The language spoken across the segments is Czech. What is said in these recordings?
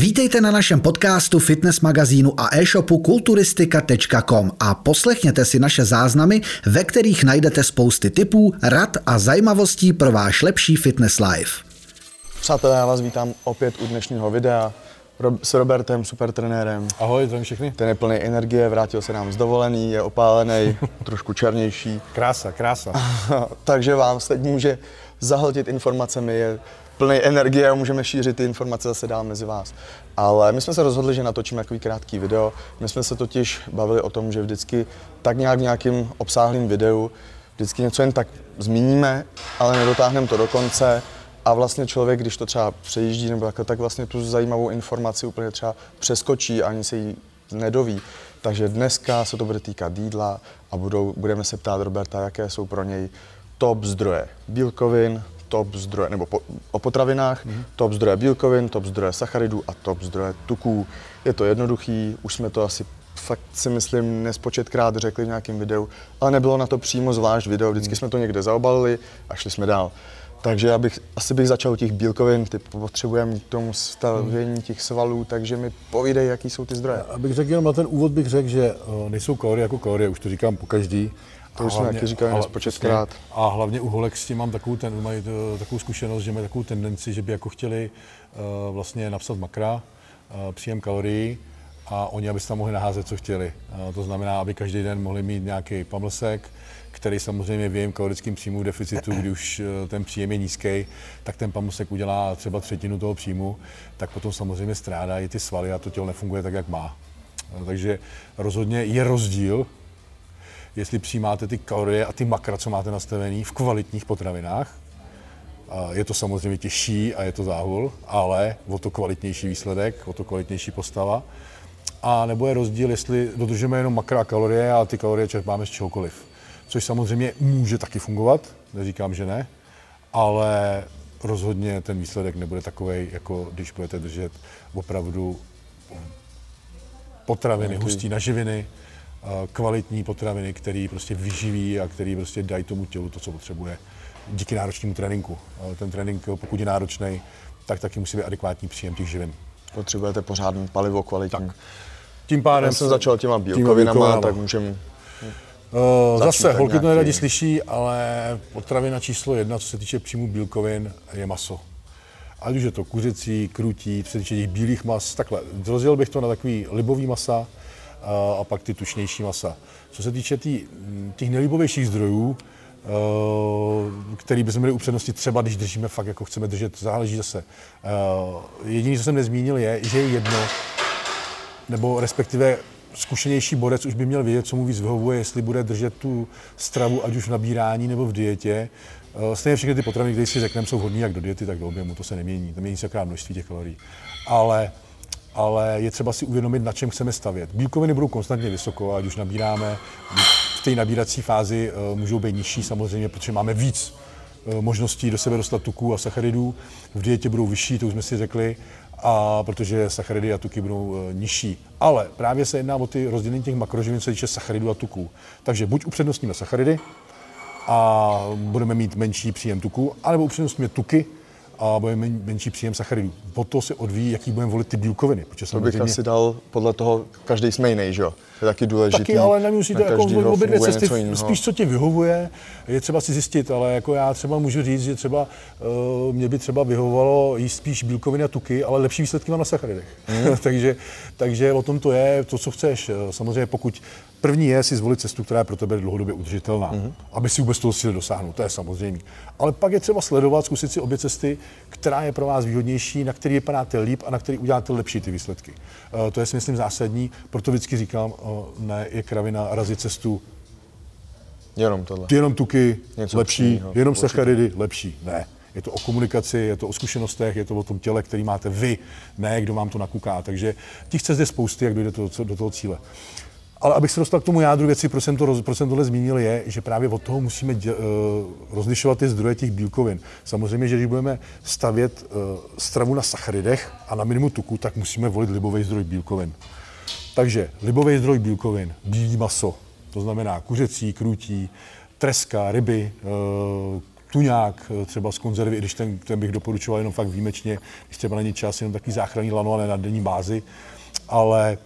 Vítejte na našem podcastu, fitness magazínu a e-shopu kulturistika.com a poslechněte si naše záznamy, ve kterých najdete spousty tipů, rad a zajímavostí pro váš lepší fitness life. Přátelé, já vás vítám opět u dnešního videa s Robertem, supertrenérem. Ahoj, zdravím všechny. Ten je plný energie, vrátil se nám z dovolený, je opálený, trošku černější. Krása, krása. Takže vám teď může zahltit informacemi, je plný energie a můžeme šířit ty informace zase dál mezi vás. Ale my jsme se rozhodli, že natočíme takový krátký video. My jsme se totiž bavili o tom, že vždycky tak nějak v nějakým obsáhlým videu vždycky něco jen tak zmíníme, ale nedotáhneme to do konce a vlastně člověk, když to třeba přejíždí nebo takhle, tak vlastně tu zajímavou informaci úplně třeba přeskočí a ani se jí nedoví. Takže dneska se to bude týkat jídla a budou, budeme se ptát Roberta, jaké jsou pro něj top zdroje bílkovin, top zdroje, nebo po, o potravinách, mm-hmm. top zdroje bílkovin, top zdroje sacharidů a top zdroje tuků. Je to jednoduchý, už jsme to asi fakt si myslím nespočetkrát řekli v nějakém videu, ale nebylo na to přímo zvlášť video, vždycky mm. jsme to někde zaobalili a šli jsme dál. Takže já bych, asi bych začal těch bílkovin, ty potřebujeme k tomu stavění těch svalů, takže mi povídej, jaký jsou ty zdroje. Abych řekl jenom na ten úvod bych řekl, že uh, nejsou kalorie jako kalorie, už to říkám po každý. To už jsme taky říkali nespočetkrát. A hlavně u holek s tím mám takovou, ten, mají to, takovou zkušenost, že mají takovou tendenci, že by jako chtěli uh, vlastně napsat makra, uh, příjem kalorií, a oni, aby tam mohli naházet, co chtěli. Uh, to znamená, aby každý den mohli mít nějaký pamlsek, který samozřejmě v jejím kalorickém příjmu v deficitu, kdy už eh, ten příjem je nízký, tak ten pamlsek udělá třeba třetinu toho příjmu, tak potom samozřejmě strádají ty svaly a to tělo nefunguje tak, jak má. Eh, takže rozhodně je rozdíl, jestli přijímáte ty kalorie a ty makra, co máte nastavený v kvalitních potravinách. Je to samozřejmě těžší a je to záhul, ale o to kvalitnější výsledek, o to kvalitnější postava. A nebo je rozdíl, jestli dodržujeme jenom makra a kalorie a ty kalorie čerpáme z čehokoliv což samozřejmě může taky fungovat, neříkám, že ne, ale rozhodně ten výsledek nebude takový, jako když budete držet opravdu potraviny, hustý naživiny, kvalitní potraviny, které prostě vyživí a které prostě dají tomu tělu to, co potřebuje díky náročnému tréninku. Ten trénink, pokud je náročný, tak taky musí být adekvátní příjem těch živin. Potřebujete pořádný palivo kvalitní. Tak. Tím pádem Já jsem začal těma bílkovinama, tak můžeme Uh, zase, holky to neradi slyší, ale potravina číslo jedna, co se týče příjmu bílkovin, je maso. Ať už je to kuřecí, krutí, co se týče těch bílých mas, takhle. Rozdělil bych to na takový libový masa a pak ty tučnější masa. Co se týče tý, těch nelibovějších zdrojů, uh, který bychom měli upřednostnit třeba, když držíme fakt, jako chceme držet, záleží zase. Uh, jediné, co jsem nezmínil, je, že je jedno, nebo respektive zkušenější borec už by měl vědět, co mu víc vyhovuje, jestli bude držet tu stravu, ať už v nabírání nebo v dietě. Eh, stejně všechny ty potraviny, které si řekneme, jsou hodné jak do diety, tak do objemu, to se nemění. Mění se akorát množství těch kalorií. Ale, ale je třeba si uvědomit, na čem chceme stavět. Bílkoviny budou konstantně vysoko, ať už nabíráme. V té nabírací fázi eh, můžou být nižší samozřejmě, protože máme víc eh, možností do sebe dostat tuků a sacharidů. V dietě budou vyšší, to už jsme si řekli a protože sacharidy a tuky budou e, nižší. Ale právě se jedná o ty rozdělení těch makroživin, co se týče sacharidů a tuků. Takže buď upřednostníme sacharidy a budeme mít menší příjem tuků, anebo upřednostníme tuky a budeme mít menší příjem sacharidů. Po to se odvíjí, jaký budeme volit ty bílkoviny. Protože to bych asi dal podle toho, každý jsme jiný, že jo? je taky důležitý. Taky, ale nemusíte jako obě dvě cesty, spíš co ti vyhovuje, je třeba si zjistit, ale jako já třeba můžu říct, že třeba uh, mě by třeba vyhovovalo jíst spíš bílkoviny a tuky, ale lepší výsledky mám na sacharidech. Mm. takže, takže o tom to je, to, co chceš. Samozřejmě pokud První je si zvolit cestu, která je pro tebe dlouhodobě udržitelná, mm-hmm. aby si vůbec toho cíle dosáhnout, to je samozřejmě. Ale pak je třeba sledovat, zkusit si obě cesty, která je pro vás výhodnější, na který vypadáte líp a na který uděláte lepší ty výsledky. Uh, to je si myslím zásadní, proto vždycky říkám, uh, ne je kravina razit cestu Jenom tohle. Jenom tuky, Něco lepší, přijínho, jenom určitě. sacharidy, lepší. Ne. Je to o komunikaci, je to o zkušenostech, je to o tom těle, který máte vy, ne kdo vám to nakuká. Takže těch cest je spousty, jak dojde do, do toho cíle. Ale abych se dostal k tomu jádru věci, proč jsem, to, proč jsem tohle zmínil, je, že právě od toho musíme dě, uh, rozlišovat ty zdroje těch bílkovin. Samozřejmě, že když budeme stavět uh, stravu na sacharidech a na minimu tuku, tak musíme volit libový zdroj bílkovin. Takže libový zdroj bílkovin, bílý maso, to znamená kuřecí, krutí, treska, ryby, uh, tuňák třeba z konzervy, i když ten, ten bych doporučoval jenom fakt výjimečně, když třeba není čas, jenom takový záchranný lano, ale na denní bázi. Ale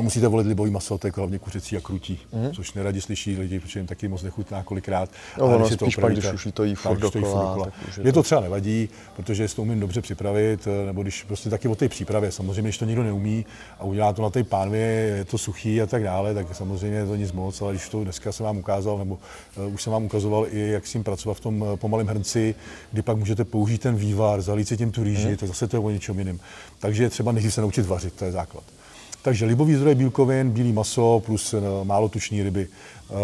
musíte volit libový maso, to je hlavně kuřecí a krutí, mm. což neradi slyší lidi, protože jim taky moc nechutná kolikrát. No, ale když spíš to pak, když už to jí furt dokola, dokola. Je to... to třeba nevadí, protože si to umím dobře připravit, nebo když prostě taky o té přípravě, samozřejmě, když to někdo neumí a udělá to na té pánvě, je to suchý a tak dále, tak samozřejmě je to nic moc, ale když to dneska jsem vám ukázal, nebo uh, už jsem vám ukazoval i, jak s tím pracovat v tom uh, pomalém hrnci, kdy pak můžete použít ten vývar, zalít si tím tu rýži, mm. tak zase to je o něčem jiném. Takže třeba nejdřív se naučit vařit, to je základ. Takže libový zdroje bílkovin, bílý maso plus eh, málo tuční ryby. Eh,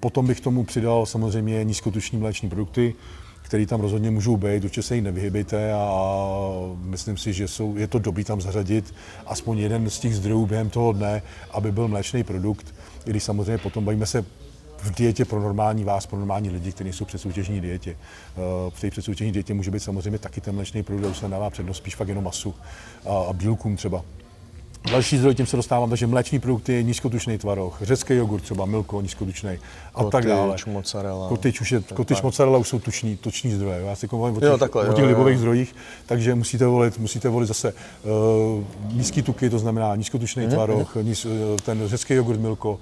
potom bych tomu přidal samozřejmě nízkotuční mléční produkty, které tam rozhodně můžou být, určitě se jich nevyhybejte a myslím si, že jsou, je to dobrý tam zařadit aspoň jeden z těch zdrojů během toho dne, aby byl mléčný produkt, i když samozřejmě potom bavíme se v dietě pro normální vás, pro normální lidi, kteří jsou před soutěžní dietě. Eh, v té předsoutěžní dietě může být samozřejmě taky ten mléčný produkt, už se dává přednost spíš fakt jenom masu a bílkům třeba. Další zdroj, tím se dostávám, takže mléční produkty, nízkotučný tvaroh, řecký jogurt třeba, milko, nízkotučný a kotyč, tak dále. mozzarella. Kotyč, už je, kotyč, mozzarella už jsou tuční, tuční zdroje. Já si mluvím o těch, jo, takhle, o těch jo, libových jo. zdrojích, takže musíte volit, musíte volit zase uh, nízký tuky, to znamená nízkotučný mm-hmm. tvaroh, níz, uh, ten řecký jogurt, milko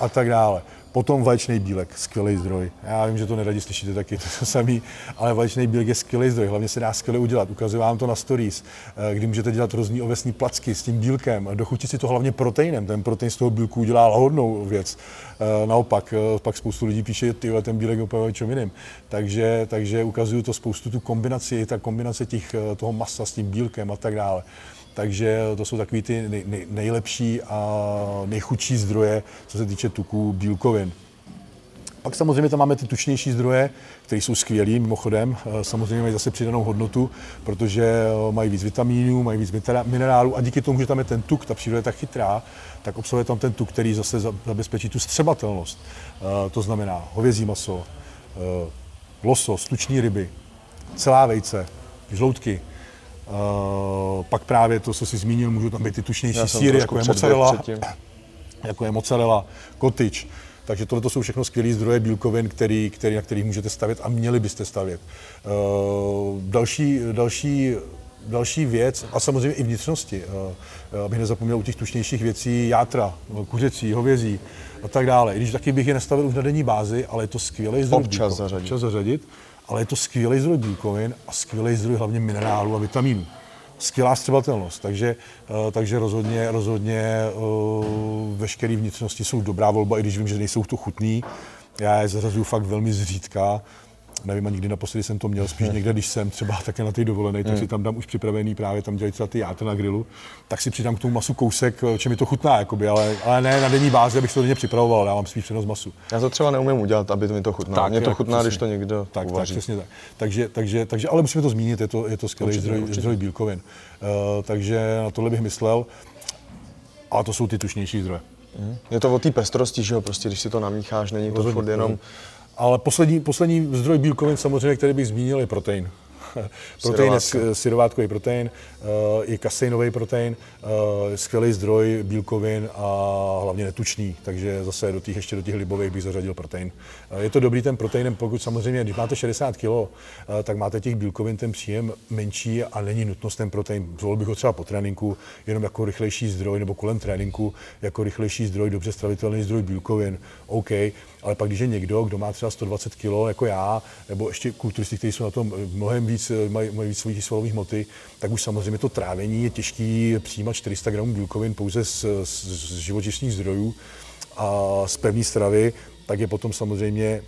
a tak dále. Potom vaječný bílek, skvělý zdroj. Já vím, že to neradi slyšíte taky, to samý, ale vaječný bílek je skvělý zdroj, hlavně se dá skvěle udělat. Ukazuju vám to na stories, eh, kdy můžete dělat různý ovesní placky s tím bílkem, dochutit si to hlavně proteinem. Ten protein z toho bílku udělá hodnou věc. Eh, naopak, eh, pak spoustu lidí píše, ty ten bílek je úplně čem jiným. Takže, takže ukazuju to spoustu tu kombinaci, ta kombinace těch, toho masa s tím bílkem a tak dále. Takže to jsou takový ty nej, nej, nejlepší a nejchudší zdroje, co se týče tuků bílkovin. Pak samozřejmě tam máme ty tučnější zdroje, které jsou skvělé mimochodem. Eh, samozřejmě mají zase přidanou hodnotu, protože eh, mají víc vitamínů, mají víc minerálů a díky tomu, že tam je ten tuk, ta příroda je tak chytrá, tak obsahuje tam ten tuk, který zase zabezpečí tu střebatelnost. Eh, to znamená hovězí maso, losos, tuční ryby, celá vejce, žloutky, Uh, pak právě to, co jsi zmínil, můžou tam být ty tučnější síry, jako je mozzarella, jako je mozzarella, kotyč. Takže tohle jsou všechno skvělé zdroje bílkovin, který, který, na kterých můžete stavět a měli byste stavět. Uh, další, další další věc, a samozřejmě i vnitřnosti, uh, abych nezapomněl u těch tučnějších věcí, játra, kuřecí, hovězí a tak dále. I když taky bych je nestavil už na denní bázi, ale je to skvělý zdroj. Občas zařadit. Občas zařadit ale je to skvělý zdroj bílkovin a skvělý zdroj hlavně minerálů a vitaminů. Skvělá střebatelnost, takže, eh, takže rozhodně, rozhodně eh, veškeré vnitřnosti jsou dobrá volba, i když vím, že nejsou to chutný. Já je zařazuju fakt velmi zřídka, nevím, a nikdy naposledy jsem to měl, spíš někde, když jsem třeba také na té dovolené, tak si tam dám už připravený právě, tam dělají třeba ty játra na grilu, tak si přidám k tomu masu kousek, čem mi to chutná, jakoby, ale, ale ne na denní bázi, abych to denně připravoval, dávám spíš přenos masu. Já to třeba neumím udělat, aby to mi to chutná. Tak, Mně to chutná, přesně. když to někdo tak, uvaří. tak, přesně tak. Takže, takže, takže, ale musíme to zmínit, je to, je to skvělý zdroj, zdroj bílkovin. Uh, takže na tohle bych myslel. A to jsou ty tušnější zdroje. Mm. Je to o té pestrosti, že jo, prostě když si to namícháš, není to furt jenom ale poslední, poslední zdroj bílkovin samozřejmě, který bych zmínil, je protein. protein je syrovátkový protein, je eh, kaseinový protein, eh, skvělý zdroj bílkovin a hlavně netučný, takže zase do těch, ještě do těch libových bych zařadil protein. Eh, je to dobrý ten protein, pokud samozřejmě, když máte 60 kg, tak máte těch bílkovin ten příjem menší a není nutnost ten protein. Zvolil bych ho třeba po tréninku, jenom jako rychlejší zdroj, nebo kolem tréninku, jako rychlejší zdroj, dobře stravitelný zdroj bílkovin, OK, ale pak když je někdo, kdo má třeba 120 kg jako já, nebo ještě kulturisti, kteří jsou na tom mnohem víc, mají, mají víc svých svalových hmoty, tak už samozřejmě to trávení je těžký přijímat 400 gramů bílkovin pouze z, z, z živočišných zdrojů a z pevné stravy, tak je potom samozřejmě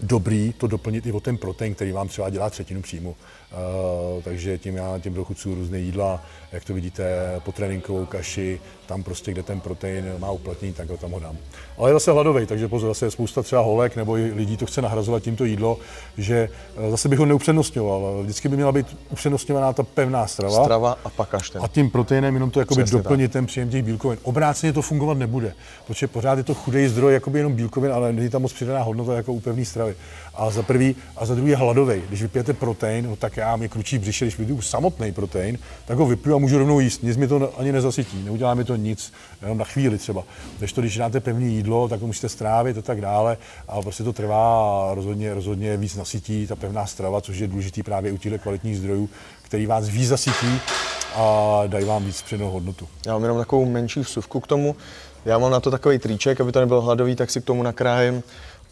dobrý to doplnit i o ten protein, který vám třeba dělá třetinu příjmu. Uh, takže tím já tím dochucuju různé jídla, jak to vidíte, po tréninkovou kaši, tam prostě, kde ten protein má uplatnění, tak ho tam ho dám. Ale je zase hladový, takže pozor, zase je spousta třeba holek nebo lidí to chce nahrazovat tímto jídlo, že eh, zase bych ho neupřednostňoval. Vždycky by měla být upřednostňovaná ta pevná strava. Strava a pak až ten. A tím proteinem jenom to jakoby doplnit tak. ten příjem těch bílkovin. Obráceně to fungovat nebude, protože pořád je to chudý zdroj jakoby jenom bílkovin, ale není tam moc přidaná hodnota jako u pevné stravy stravy. A za prvý, a za druhý je hladový. Když vypijete protein, no tak já mi kručí břiše, když vypiju samotný protein, tak ho vypiju a můžu rovnou jíst. Nic mi to ani nezasytí, neudělá mi to nic, jenom na chvíli třeba. Když to, když dáte pevné jídlo, tak to musíte strávit a tak dále. A prostě to trvá rozhodně, rozhodně víc nasytí ta pevná strava, což je důležitý právě u těchto kvalitních zdrojů, který vás víc zasytí a dají vám víc přednou hodnotu. Já mám jenom takovou menší vsuvku k tomu. Já mám na to takový triček, aby to nebylo hladový, tak si k tomu nakrájím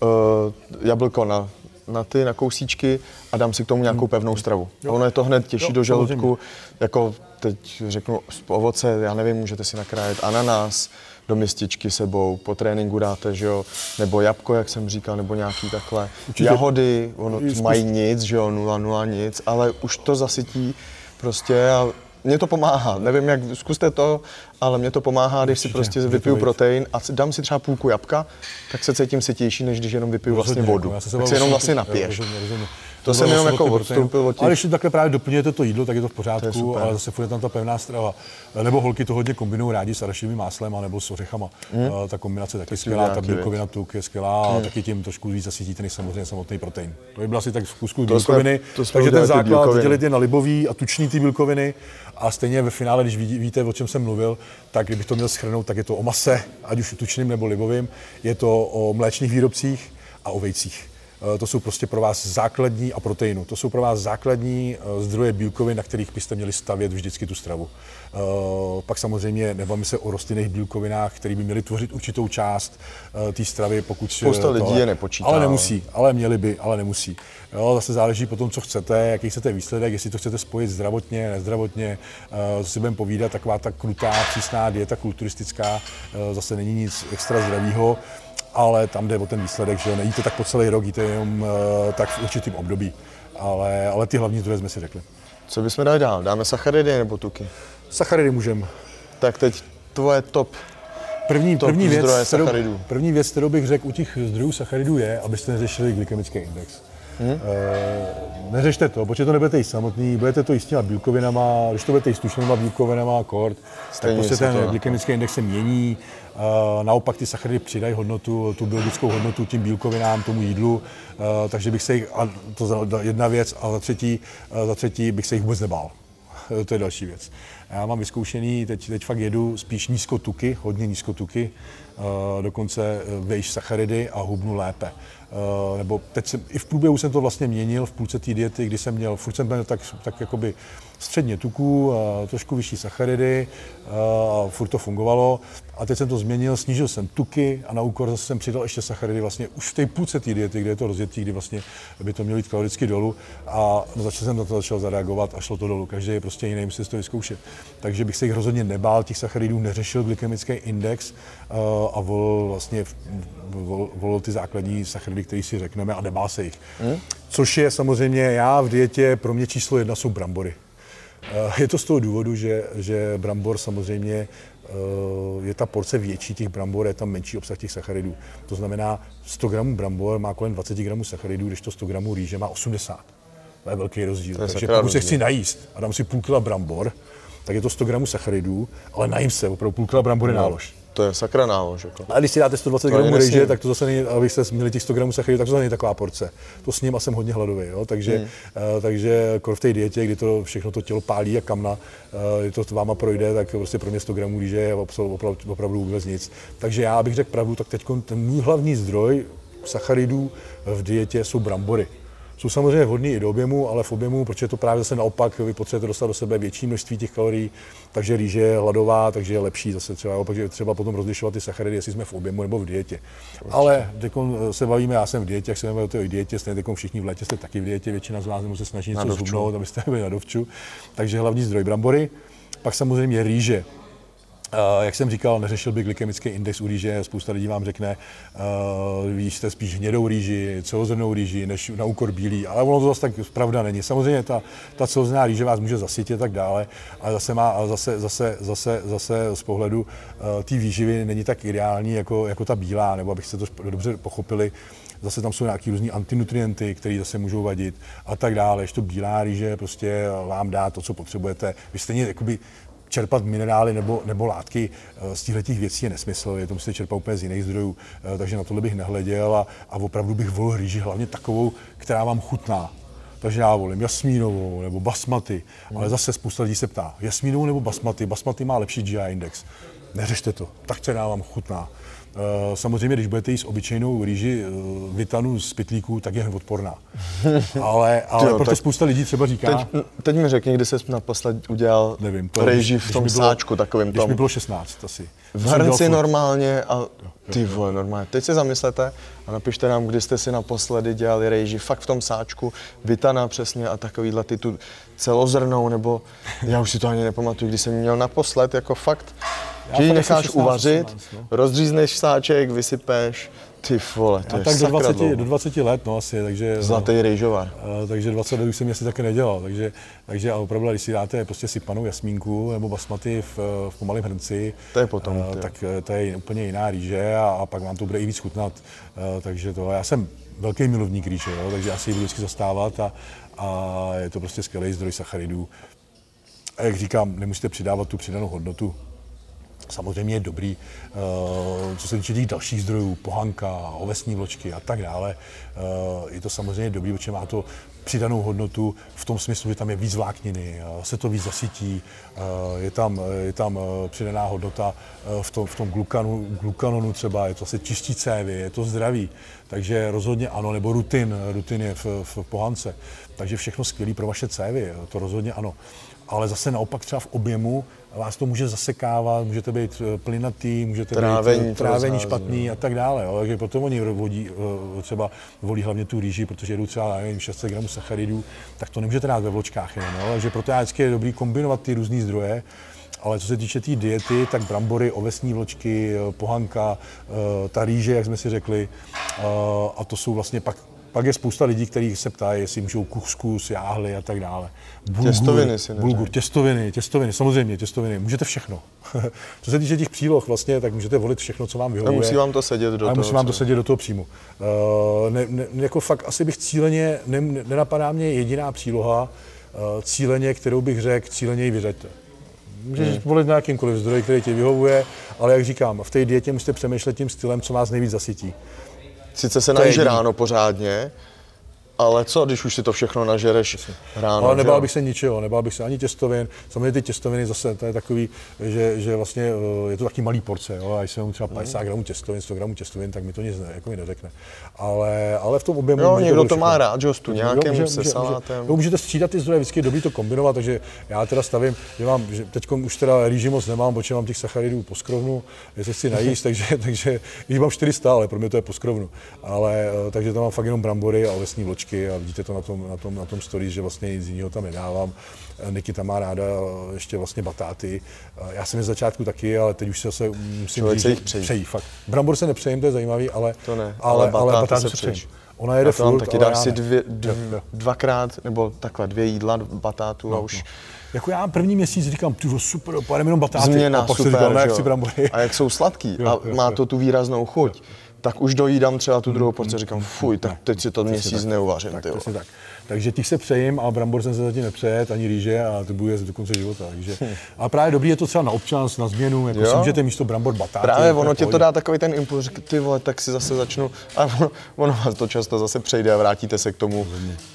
uh, jablko na, na ty, na kousíčky a dám si k tomu nějakou hmm. pevnou stravu. A ono je to hned těžší do žaludku, jako teď řeknu ovoce, já nevím, můžete si nakrájet ananás, do městičky sebou, po tréninku dáte, že jo, nebo jabko, jak jsem říkal, nebo nějaký takhle. Určitě. Jahody, ono mají nic, že jo, nula, nula, nic, ale už to zasytí prostě a mě to pomáhá. Nevím, jak zkuste to, ale mě to pomáhá, když si prostě vypiju protein a dám si třeba půlku jabka, tak se cítím sytější, než když jenom vypiju vlastně vodu. Já se tak se jenom vlastně napiješ. rozumím, rozumím. To jsem jenom jako odstoupil od těch... Ale když takhle právě doplňujete to jídlo, tak je to v pořádku, ale zase furt tam ta pevná strava. Nebo holky to hodně kombinují rádi s arašivým máslem nebo s ořechama. Mm. Ta kombinace taky skvělá, ta bílkovina tuk je skvělá mm. a taky tím trošku víc zasytíte než samozřejmě samotný protein. To by bylo asi tak v kusku bílkoviny. To takže ten základ dělit je na libový a tučný ty bílkoviny a stejně ve finále, když víte, o čem jsem mluvil, tak kdybych to měl schrnout, tak je to o mase, ať už tučným nebo libovým, je to o mléčných výrobcích a o vejcích. Eh, to jsou prostě pro vás základní a proteinu. To jsou pro vás základní eh, zdroje bílkovin, na kterých byste měli stavět vždycky tu stravu. Eh, pak samozřejmě nebavíme se o rostlinných bílkovinách, které by měly tvořit určitou část té stravy, pokud Spousta lidí je nepočítá. Ale nemusí, ale měli by, ale nemusí. Jo, zase záleží po tom, co chcete, jaký chcete výsledek, jestli to chcete spojit zdravotně, nezdravotně, co si budeme povídat, taková ta krutá, přísná dieta kulturistická, zase není nic extra zdravého ale tam jde o ten výsledek, že nejíte tak po celý rok, jíte jenom uh, tak v určitým období. Ale, ale ty hlavní zdroje jsme si řekli. Co bychom dali dál? Dáme sacharidy nebo tuky? Sacharidy můžeme. Tak teď tvoje top První, top první, věc, kterou, první věc, kterou bych řekl u těch zdrojů sacharidů je, abyste neřešili glykemický index. Hmm? E, neřešte to, protože to nebudete jíst samotný, budete to jíst těma bílkovinama, když to budete jíst tučnýma bílkovinama, kort, tak prostě ten glykemický index se mění, e, naopak ty sacharidy přidají hodnotu, tu biologickou hodnotu tím bílkovinám, tomu jídlu, e, takže bych se jich, a to za jedna věc, a za třetí, a za třetí bych se jich vůbec nebál. to je další věc. Já mám vyzkoušený, teď, teď fakt jedu spíš nízkotuky, hodně nízkotuky, dokonce vejš sacharidy a hubnu lépe. Uh, nebo teď jsem, i v průběhu jsem to vlastně měnil v půlce té diety, kdy jsem měl, furt jsem byl tak, tak jakoby středně tuků, trošku vyšší sacharidy, uh, furt to fungovalo. A teď jsem to změnil, snížil jsem tuky a na úkor zase jsem přidal ještě sacharidy vlastně už v té půlce té diety, kde je to rozjetý, kdy vlastně by to mělo jít kaloricky dolů. A no, začal jsem na to začal zareagovat a šlo to dolů. Každý je prostě jiný, musí to vyzkoušet. Takže bych se jich rozhodně nebál, těch sacharidů neřešil glykemický index a volil vlastně vol, volil ty základní sacharidy, které si řekneme a nebál se jich. Hmm? Což je samozřejmě já v dietě, pro mě číslo jedna jsou brambory. Uh, je to z toho důvodu, že, že brambor samozřejmě uh, je ta porce větší těch brambor, je tam menší obsah těch sacharidů. To znamená, 100 gramů brambor má kolem 20 gramů sacharidů, když to 100 gramů rýže má 80. To je velký rozdíl. Je Takže pokud se chci najíst a dám si půl kila brambor, tak je to 100 gramů sacharidů, ale najím se, opravdu půl kila brambor je no. nálož. To je sakra nálož. Jako. A když si dáte 120 gramů ryže, tak to zase není, abyste měli těch 100 gramů sacharidů, tak to zase není taková porce. To s ním a jsem hodně hladový, jo? takže, hmm. uh, takže v té dietě, kdy to všechno to tělo pálí a kamna, uh, to váma projde, tak prostě pro mě 100 gramů rýže je opravdu, opravdu vůbec nic. Takže já bych řekl pravdu, tak teď ten můj hlavní zdroj sacharidů v dietě jsou brambory jsou samozřejmě vhodný i do objemu, ale v objemu, protože to právě zase naopak, vy potřebujete dostat do sebe větší množství těch kalorií, takže rýže je hladová, takže je lepší zase třeba, opak, že třeba potom rozlišovat ty sacharidy, jestli jsme v objemu nebo v dietě. Ale teď se bavíme, já jsem v dietě, jak se bavíme o té dietě, stejně teď všichni v létě jste taky v dietě, většina z vás nebo se snaží něco zhubnout, abyste byli na dovču. Takže hlavní zdroj brambory, pak samozřejmě rýže. Uh, jak jsem říkal, neřešil by glykemický index u rýže, spousta lidí vám řekne, uh, víš, jste spíš hnědou rýži, celozrnou rýži, než na úkor bílý, ale ono to zase tak pravda není. Samozřejmě ta, ta celozrná rýže vás může zasytit a tak dále, ale zase, má, zase, zase, zase, zase z pohledu uh, té výživy není tak ideální jako, jako ta bílá, nebo abyste to dobře pochopili, zase tam jsou nějaký různý antinutrienty, které zase můžou vadit a tak dále. Ještě to bílá rýže prostě vám dá to, co potřebujete. Vy stejně jakoby, čerpat minerály nebo, nebo látky z těchto věcí je nesmysl, je to musíte čerpat úplně z jiných zdrojů, takže na tohle bych nehleděl a, a opravdu bych volil rýži hlavně takovou, která vám chutná. Takže já volím jasmínovou nebo basmaty, hmm. ale zase spousta lidí se ptá, jasmínovou nebo basmaty, basmaty má lepší GI index. Neřešte to, tak která vám chutná. Eh, samozřejmě, když budete jíst obyčejnou rýži eh, vitanu z pitlíků, tak je odporná. Ale, ale jo, proto spousta lidí třeba říká... Teď, teď mi řekni, kdy jsi naposled udělal nevím, to, rýži v tom bylo, sáčku takovým tom. Když mi bylo 16 asi. V hrnci normálně a ty vole, normálně. Teď si zamyslete a napište nám, kdy jste si naposledy dělali rejži, fakt v tom sáčku, vitana přesně a takovýhle ty tu celozrnou, nebo já už si to ani nepamatuju, kdy jsem měl naposled, jako fakt že ji necháš uvařit, 18, no. rozřízneš sáček, vysypeš, ty vole, to Já je tak do 20, do 20 let, no asi, takže... Zlatý no, rejžovar. Uh, takže 20 let už jsem asi taky nedělal, takže, takže ale opravdu, když si dáte prostě sypanou jasmínku nebo basmaty v, v pomalém hrnci, to je potom, uh, tak to je úplně jiná rýže a, a pak vám to bude i víc chutnat. Uh, takže to, já jsem velký milovník rýže, jo, takže asi ji budu vždycky zastávat a, a je to prostě skvělý zdroj sacharidů. A jak říkám, nemusíte přidávat tu přidanou hodnotu, samozřejmě je dobrý, eh, co se týče těch dalších zdrojů, pohanka, ovesní vločky a tak dále, eh, je to samozřejmě dobrý, protože má to přidanou hodnotu v tom smyslu, že tam je víc vlákniny, eh, se to víc zasytí, je tam, je tam přidaná hodnota v tom, v tom glukanu, glukanonu třeba, je to asi čistí cévy, je to zdraví, takže rozhodně ano, nebo rutin, rutin je v, v pohance, takže všechno skvělé pro vaše cévy, to rozhodně ano. Ale zase naopak třeba v objemu vás to může zasekávat, můžete být eh, plynatý, můžete trávení, být eh, trávení špatný a tak dále. Jo. Takže potom oni vodí, eh, třeba volí hlavně tu rýži, protože jedou třeba nevím, 600 gramů sacharidů, tak to nemůžete dát ve vločkách jenom. Jo. Takže proto je vždycky je dobrý kombinovat ty různé zdroje. Ale co se týče té tý diety, tak brambory, ovesní vločky, pohanka, ta rýže, jak jsme si řekli, a to jsou vlastně pak pak je spousta lidí, kteří se ptají, jestli můžou kuskus, jáhly a tak dále. Bulgur, těstoviny si bulgur, těstoviny, těstoviny, samozřejmě těstoviny, můžete všechno. co se týče těch příloh, vlastně, tak můžete volit všechno, co vám vyhovuje. A musí vám to sedět do toho. musí vám to sedět do toho příjmu. Uh, ne, ne, jako fakt asi bych cíleně, ne, nenapadá mě jediná příloha, uh, cíleně, kterou bych řekl, cíleně ji vyřeďte. Můžeš hmm. volit na jakýmkoliv zdroj, který ti vyhovuje, ale jak říkám, v té dietě musíte přemýšlet tím stylem, co vás nejvíc zasytí. Sice se najíš ráno pořádně, ale co, když už si to všechno nažereš ráno? Ale nebál bych se ničeho, nebál bych se ani těstovin. Samozřejmě ty těstoviny zase, to je takový, že, že vlastně eh, je to taky malý porce. Jo? A když jsem třeba 50 mm. gramů těstovin, 100 gramů těstovin, tak mi to nic ne, jako mi neřekne. Ale, ale v tom objemu. Jo, někdo to, to má rád, že tu nějakým může, se může, salátem. Může, můžete střídat ty zdroje, vždycky je dobrý to kombinovat, takže já teda stavím, že mám, že teď už teda rýži moc nemám, protože mám těch sacharidů po skrovnu, jestli si najíst, takže, takže jich mám 400, ale pro mě to je po skrovnu. Ale, eh, takže tam mám fakt jenom brambory a ovesní vločky a vidíte to na tom, na tom, na tom stories, že vlastně nic jiného tam nedávám. Nikita má ráda ještě vlastně batáty. Já jsem je z začátku taky, ale teď už se zase musím říct, přejí. přejí. fakt. Brambor se nepřejím, to je zajímavý, ale, to ne, ale, ale, batáty, batáty se přejím. Ona jede furt, taky dáš si dvě, dvě, dvakrát, nebo takhle dvě jídla batátu no, a už... No. Jako já první měsíc říkám, ty super, pojedeme jenom batáty. Změna, a pak super, říkám, ne, chci brambory. A jak jsou sladký jo, a jo, má jo. to tu výraznou chuť. Jo tak už dojídám třeba tu druhou porci, říkám, fuj, tak teď si to měsíc neuvařím. Tak, tak. Takže těch se přejím a brambor jsem se zatím nepřejet, ani rýže a to bude do konce života. Takže. Hm. A právě dobrý je to třeba na občas, na změnu, jako si můžete místo brambor batáty. Právě ono ti to dá takový ten impuls, ty vole, tak si zase začnu. A ono, ono vás to často zase přejde a vrátíte se k tomu,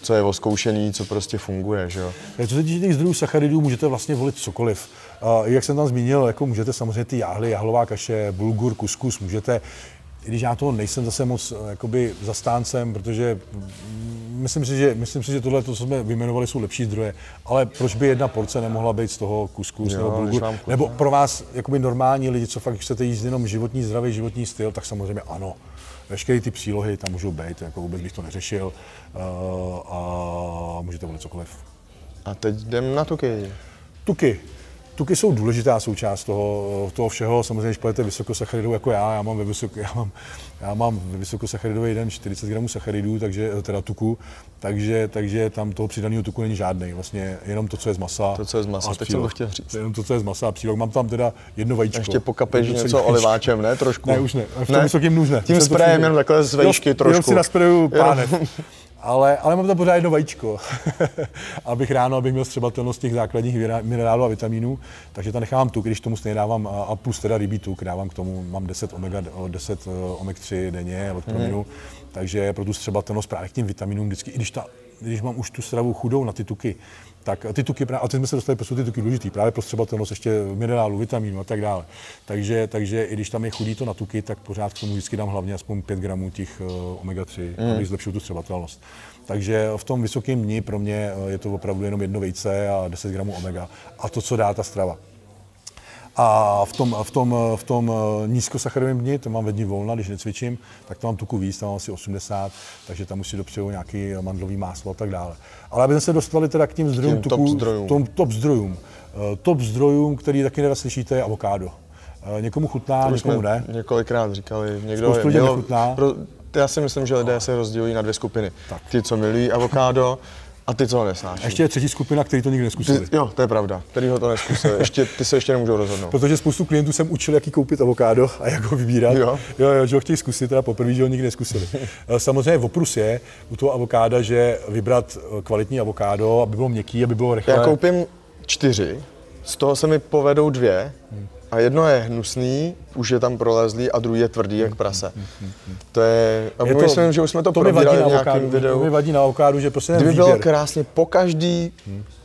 co je oskoušený, co prostě funguje. Že jo? Co se týče těch zdrojů sacharidů, můžete vlastně volit cokoliv. A jak jsem tam zmínil, jako můžete samozřejmě ty jáhly, jahlová kaše, bulgur, kuskus, můžete i když já toho nejsem zase moc eh, jakoby zastáncem, protože myslím si, že, myslím si, že tohle, to, co jsme vyjmenovali, jsou lepší zdroje, ale proč by jedna porce nemohla být z toho kuskus nebo bulgur? Nebo pro vás jakoby normální lidi, co fakt chcete jíst jenom životní, zdravý životní styl, tak samozřejmě ano. Veškeré ty přílohy tam můžou být, jako vůbec bych to neřešil uh, a můžete volit cokoliv. A teď jdem na tuky. Tuky. Tuky jsou důležitá součást toho, toho všeho. Samozřejmě, když pojete vysokosacharidovou jako já, já mám ve, vysok, já mám, já mám ve vysokosacharidový den 40 gramů sacharidů, takže, teda tuku, takže, takže tam toho přidaného tuku není žádný. Vlastně jenom to, co je z masa. To, co je z masa, teď jsem to chtěl říct. Jenom to, co je z masa a přílog. Mám tam teda jedno vajíčko. Ještě pokapeš něco vajíčko. oliváčem, ne? Trošku. Ne, už ne. V tom ne? vysokým nůž ne. Tím sprejem jenom takhle z vejšky trošku. Jenom si naspreju pánev. ale, ale mám tam pořád jedno vajíčko, abych ráno, abych měl střebatelnost těch základních minerálů a vitamínů, takže tam nechávám tuk, když tomu stejně dávám a plus teda rybí tuk, dávám k tomu, mám 10 omega, 10 omega 3 denně od prominu, mm. takže pro tu střebatelnost právě k těm vitaminům vždycky, i když, ta, když mám už tu stravu chudou na ty tuky, tak ty tuky, a teď jsme se dostali, prostě ty tuky důležitý, právě pro střebatelnost ještě minerálu, vitamínů a tak dále. Takže, takže i když tam je chudý to na tuky, tak pořád k tomu vždycky dám hlavně aspoň 5 gramů těch omega-3, mm. aby zlepšil tu střebatelnost. Takže v tom vysokém dni pro mě je to opravdu jenom jedno vejce a 10 gramů omega. A to, co dá ta strava. A v tom, v tom, v tom eh, nízkosacharovém dni, to mám ve dní volna, když necvičím, tak to mám tuku víc, tam mám asi 80, takže tam musí dopřeju nějaký mandlový máslo a tak dále. Ale aby se dostali teda k tím zdrojům tuku, top zdrojům. Tom, top zdrojům. Eh, top zdrojům, který taky nerad slyšíte, je avokádo. Eh, někomu chutná, to někomu ne. Několikrát říkali, někdo je, mělo, pro, já si myslím, že lidé se rozdělují na dvě skupiny. Tak. Ty, co milují avokádo, a ty, co ho nesnáší. A ještě je třetí skupina, který to nikdy neskusili. Ty, jo, to je pravda, který ho to neskusili. Ještě, ty se ještě nemůžou rozhodnout. Protože spoustu klientů jsem učil, jaký koupit avokádo a jak ho vybírat. Jo, jo, jo že ho chtějí zkusit, teda poprvé, že ho nikdy neskusili. Eh, samozřejmě oprus je u toho avokáda, že vybrat eh, kvalitní avokádo, aby bylo měkký, aby bylo rychlé. Já koupím čtyři, z toho se mi povedou dvě. Hmm a jedno je hnusný, už je tam prolezlý a druhý je tvrdý jak prase. To je, a je to, myslím, že už jsme to, to probírali v nějakém videu. To mi vadí na avokádu, že prostě Kdyby bylo krásně po každý.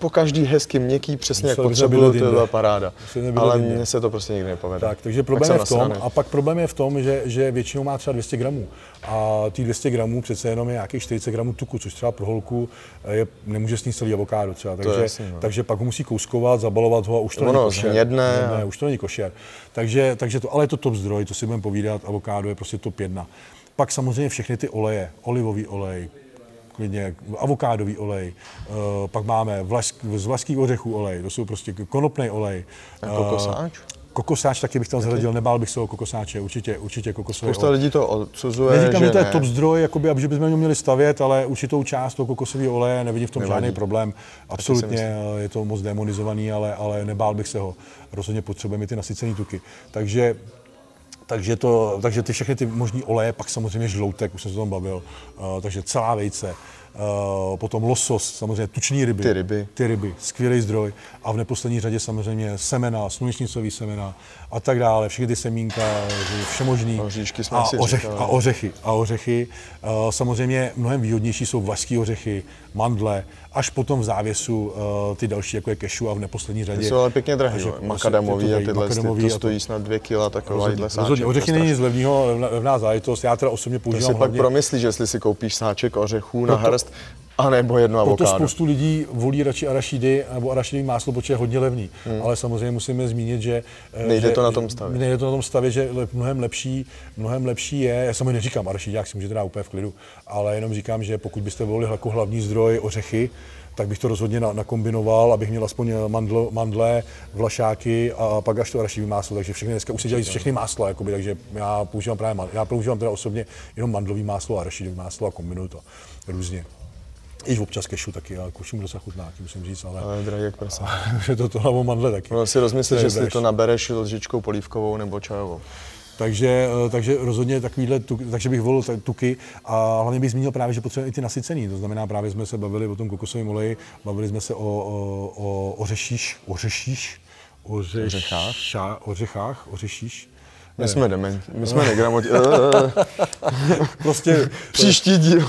Po každý hezky měkký, přesně jak potřebuju, to byla paráda. Ale mně se to prostě nikdy nepovede. Tak, takže problém je v tom, a pak problém je v tom, že, že většinou má třeba 200 gramů. A ty 200 gramů přece jenom je nějakých 40 gramů tuku, což třeba pro holku je, nemůže sníst celý avokádo třeba. Takže, jasný, no. takže pak ho musí kouskovat, zabalovat ho a už to ono, není košer. Hnědne. Ne, už to není košer. Takže, takže to, ale je to top zdroj, to si budeme povídat, avokádo je prostě top jedna. Pak samozřejmě všechny ty oleje, olivový olej, klidně avokádový olej, uh, pak máme vlask, z vlaských ořechů olej, to jsou prostě konopný olej. A kokosáč? Kokosáč taky bych tam zařadil, nebál bych se o kokosáče, určitě, určitě kokosové. Spousta lidí to odsuzuje, Neříkám, že, že to je top zdroj, jakoby, aby bychom ho měli stavět, ale určitou část toho kokosového oleje, nevidím v tom Nevadí. žádný problém. Absolutně je to moc demonizovaný, ale, ale nebál bych se ho. Rozhodně potřebujeme ty nasycené tuky. Takže takže, to, takže ty všechny ty možný oleje, pak samozřejmě žloutek, už jsem se o tom bavil, uh, takže celá vejce, Uh, potom losos, samozřejmě tuční ryby. Ty ryby. Ty ryby, skvělý zdroj. A v neposlední řadě samozřejmě semena, slunečnicový semena a tak dále, všechny ty semínka, všemožný. A, a, ořech, a ořechy. A ořechy. Uh, samozřejmě mnohem výhodnější jsou vlašské ořechy, mandle, až potom v závěsu uh, ty další, jako je kešu a v neposlední řadě. Ty jsou ale pěkně drahé, makadamový a tyhle, makadamový ty, to stojí snad dvě kila, taková sáček. Ořechy není z levného, levná záležitost, já teda osobně používám To si pak promyslíš, jestli si koupíš sáček ořechů na hrst, a nebo jedno avokádo. Proto spoustu lidí volí radši arašidy nebo arašidový máslo, protože je hodně levný. Hmm. Ale samozřejmě musíme zmínit, že... Eh, nejde že, to na tom stavě. Nejde to na tom stavě, že mnohem lepší, mnohem lepší je, já samozřejmě neříkám arašidák si můžete dát úplně v klidu, ale jenom říkám, že pokud byste volili jako hlavní zdroj ořechy, tak bych to rozhodně nakombinoval, abych měl aspoň mandle, mandle vlašáky a pak až to arašidový máslo. Takže všechny dneska už se dělají všechny másla, jakoby, takže já používám právě, já používám teda osobně jenom mandlový máslo a arašidový máslo a kombinuju to různě. I občas kešu taky, ale košu mi docela chutná, musím říct, ale... Ale drahý jak prasa. je to to hlavou mandle taky. No si rozmyslíš, jestli to nabereš lžičkou polívkovou nebo čajovou. Takže, eh, takže rozhodně takovýhle, tuky, takže bych volil tuky a hlavně bych zmínil právě, že potřebujeme i ty nasycený. To znamená, právě jsme se bavili o tom kokosovém oleji, bavili jsme se o, o, o ořešíš, ořešíš, ořeš, ořechách, ořechách, ořešíš. My jsme dement, my jsme negramotní. prostě příští díl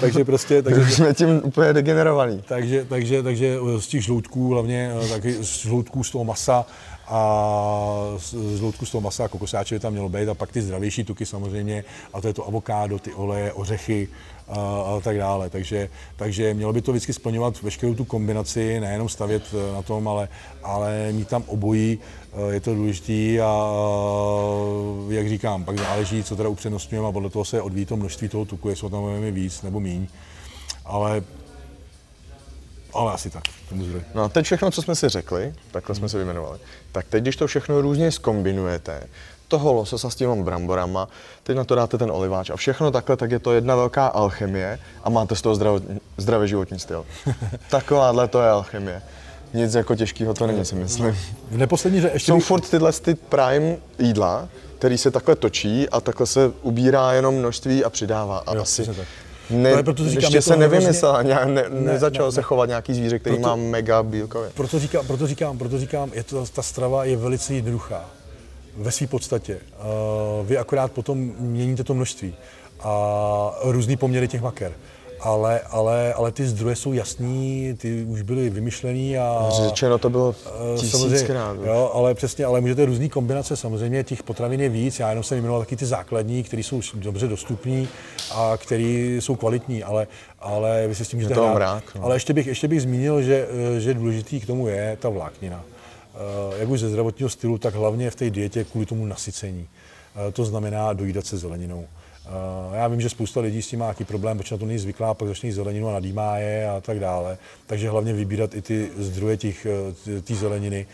takže prostě... Takže, jsme tím úplně degenerovaný. Takže, takže, takže z těch žloutků, hlavně eh, taky z žloutků z toho masa, a z žloutku z toho masa a kokosáče by tam mělo být a pak ty zdravější tuky samozřejmě a to je to avokádo, ty oleje, ořechy a, a tak dále. Takže, takže mělo by to vždycky splňovat veškerou tu kombinaci, nejenom stavět eh, na tom, ale, ale mít tam obojí, eh, je to důležité a jak říkám, pak záleží, co teda upřednostňujeme a podle toho se odvíjí to množství toho tuku, jestli ho tam máme víc nebo míň. Ale ale asi tak. No a teď všechno, co jsme si řekli, takhle jsme se vyjmenovali, tak teď, když to všechno různě skombinujete, toho lososa s těmi bramborama, teď na to dáte ten oliváč a všechno takhle, tak je to jedna velká alchemie a máte z toho zdrav, zdravý životní styl. Takováhle to je alchemie. Nic jako těžkého to není, si myslím. V neposlední řadě ještě... Jsou bych... furt tyhle ty prime jídla, který se takhle točí a takhle se ubírá jenom množství a přidává. A jo, asi, Ne, ale proto říkám, ještě se nevymyslel, ne, ne, nezačal ne, se chovat nějaký zvíře, který proto, má mega bílkově. Proto říkám, proto říkám, proto říkám je to, ta strava je velice jednoduchá ve své podstatě. Uh, vy akorát potom měníte to množství a různý poměry těch maker ale, ale, ale ty zdroje jsou jasný, ty už byly vymyšlený a... Řečeno to bylo eh, tisíckrát. Jo, ale přesně, ale můžete různý kombinace, samozřejmě těch potravin je víc, já jenom jsem jmenoval taky ty základní, které jsou dobře dostupné a které jsou kvalitní, ale, ale vy si s tím můžete hrát. Mrák, no. Ale ještě bych, ještě bych zmínil, že, eh, že důležitý k tomu je ta vláknina. Eh, jak už ze zdravotního stylu, tak hlavně v té dietě kvůli tomu nasycení. To znamená dojídat se zeleninou. Uh, já vím, že spousta lidí s tím má nějaký problém, protože na to není zvyklá, pak začne zeleninu a nadýmá je a tak dále. Takže hlavně vybírat i ty zdroje eh, té zeleniny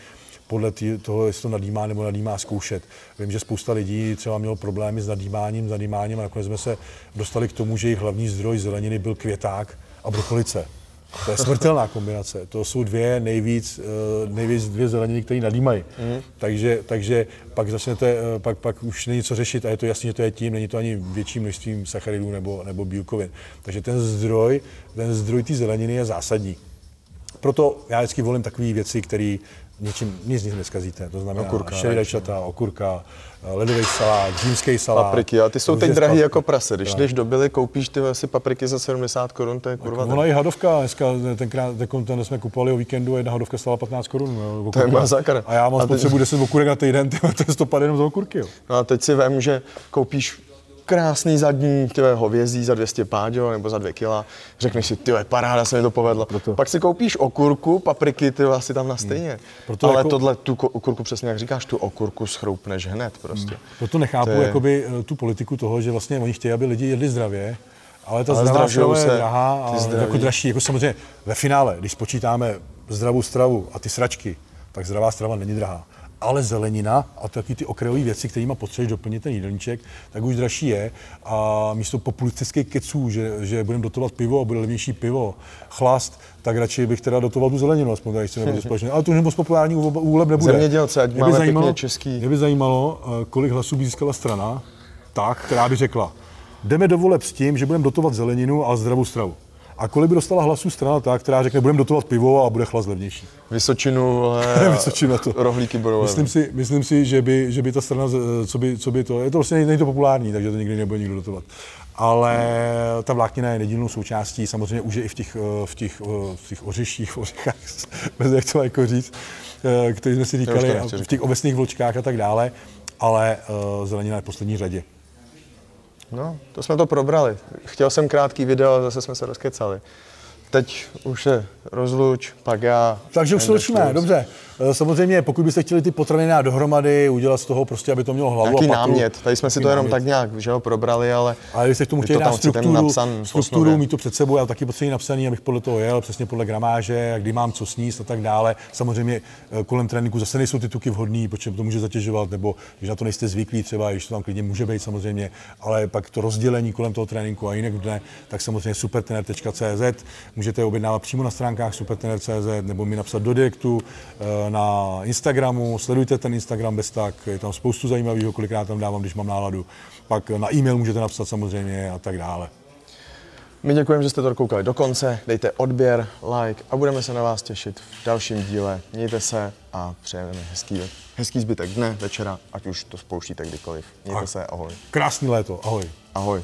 podle tý, toho, jestli to nadýmá nebo nadýmá zkoušet. Vím, že spousta lidí třeba mělo problémy s nadýmáním, s nadýmáním a nakonec jsme se dostali k tomu, že jejich hlavní zdroj zeleniny byl květák a brokolice. To je smrtelná kombinace. To jsou dvě nejvíc, eh, nejvíc dvě zeleniny, které nadýmají. Mm. Takže, takže pak začnete, eh, pak, pak už není co řešit a je to jasné, že to je tím, není to ani větším množstvím sacharidů nebo, nebo bílkovin. Takže ten zdroj, ten zdroj té zeleniny je zásadní. Proto já vždycky volím takové věci, které něčím, nic z nich neskazíte. To znamená okurka, šeridajčata, okurka, ledový salát, římský salát. Papriky, a ty jsou teď drahý jako prase. Když jdeš do Billy, koupíš ty asi papriky za 70 korun, to je kurva. Ona je hadovka, dneska, tenkrát, ten jsme kupovali o víkendu, jedna hadovka stála 15 korun. No, to je masakr. A já mám spotřebu teď... 10 okurek na týden, to je 100 jenom za okurky. Jo. No a teď si vím, že koupíš krásný zadní tyhle hovězí za 200 páďo nebo za 2 kila. Řekneš si, ty paráda, se mi to povedlo. Proto. Pak si koupíš okurku, papriky, ty asi tam na stejně. Hmm. Proto Ale jako... tohle, tu okurku přesně jak říkáš, tu okurku schroupneš hned prostě. Hmm. Proto nechápu je... jakoby, eh, tu politiku toho, že vlastně oni chtějí, aby lidi jedli zdravě, ale ta zdravá strava je drahá a jako dražší. Jako samozřejmě ve finále, když spočítáme zdravou stravu a ty sračky, tak zdravá strava není drahá ale zelenina a taky ty okrajové věci, kterými potřebuješ doplnit ten jídelníček, tak už dražší je. A místo populistických keců, že, že budeme dotovat pivo a bude levnější pivo, chlast, tak radši bych teda dotoval tu zeleninu, aspoň tady chceme být společně. Ale to už moc populární úleb nebude. Zemědělce, ať máme zajímalo, český. Mě by zajímalo, eh, kolik hlasů by získala strana, tak, která by řekla, jdeme do voleb s tím, že budeme dotovat zeleninu a zdravou stravu. A kolik by dostala hlasů strana ta, která řekne, budeme dotovat pivo a bude chlas levnější? Vysočinu, Vysočinu to. rohlíky budou myslím si, myslím si, že by, že by ta strana, co by, co by to, je to vlastně není to populární, takže to nikdy nebude nikdo dotovat. Ale ta vláknina je nedílnou součástí, samozřejmě už je i v těch, v těch, v těch ořeších, ořechách, jak to jako říct, který jsme si říkali, v těch ovesných vločkách a tak dále, ale zelenina je v poslední řadě. No, to jsme to probrali. Chtěl jsem krátký video zase jsme se rozkecali. Teď už se rozluč, pak já. Takže už se dobře. Eh, samozřejmě, pokud byste chtěli ty potraviny dát dohromady, udělat z toho prostě, aby to mělo hlavu Jaký a patu, námět, tady jsme si to jenom námět. tak nějak že ho, probrali, ale... Ale když se k tomu chtěli dát strukturu, napsan, strukturu mít to před sebou, já taky potřebuji napsaný, abych podle toho jel, přesně podle gramáže, kdy mám co sníst a tak dále. Samozřejmě eh, kolem tréninku zase nejsou ty tuky vhodné, protože to může zatěžovat, nebo když na to nejste zvyklí, třeba, když to tam klidně může být samozřejmě, ale pak to rozdělení kolem toho tréninku a jinak dne, tak samozřejmě supertener.cz můžete objednávat přímo na stránkách supertener.cz nebo mi napsat do direktu eh, na Instagramu, sledujte ten Instagram bez tak, je tam spoustu zajímavého, kolikrát tam dávám, když mám náladu. Pak na e-mail můžete napsat samozřejmě a tak dále. My děkujeme, že jste to koukali do konce, dejte odběr, like a budeme se na vás těšit v dalším díle. Mějte se a přejeme hezký, hezký zbytek dne, večera, ať už to spouštíte kdykoliv. Mějte a se, ahoj. Krásný léto, ahoj. Ahoj.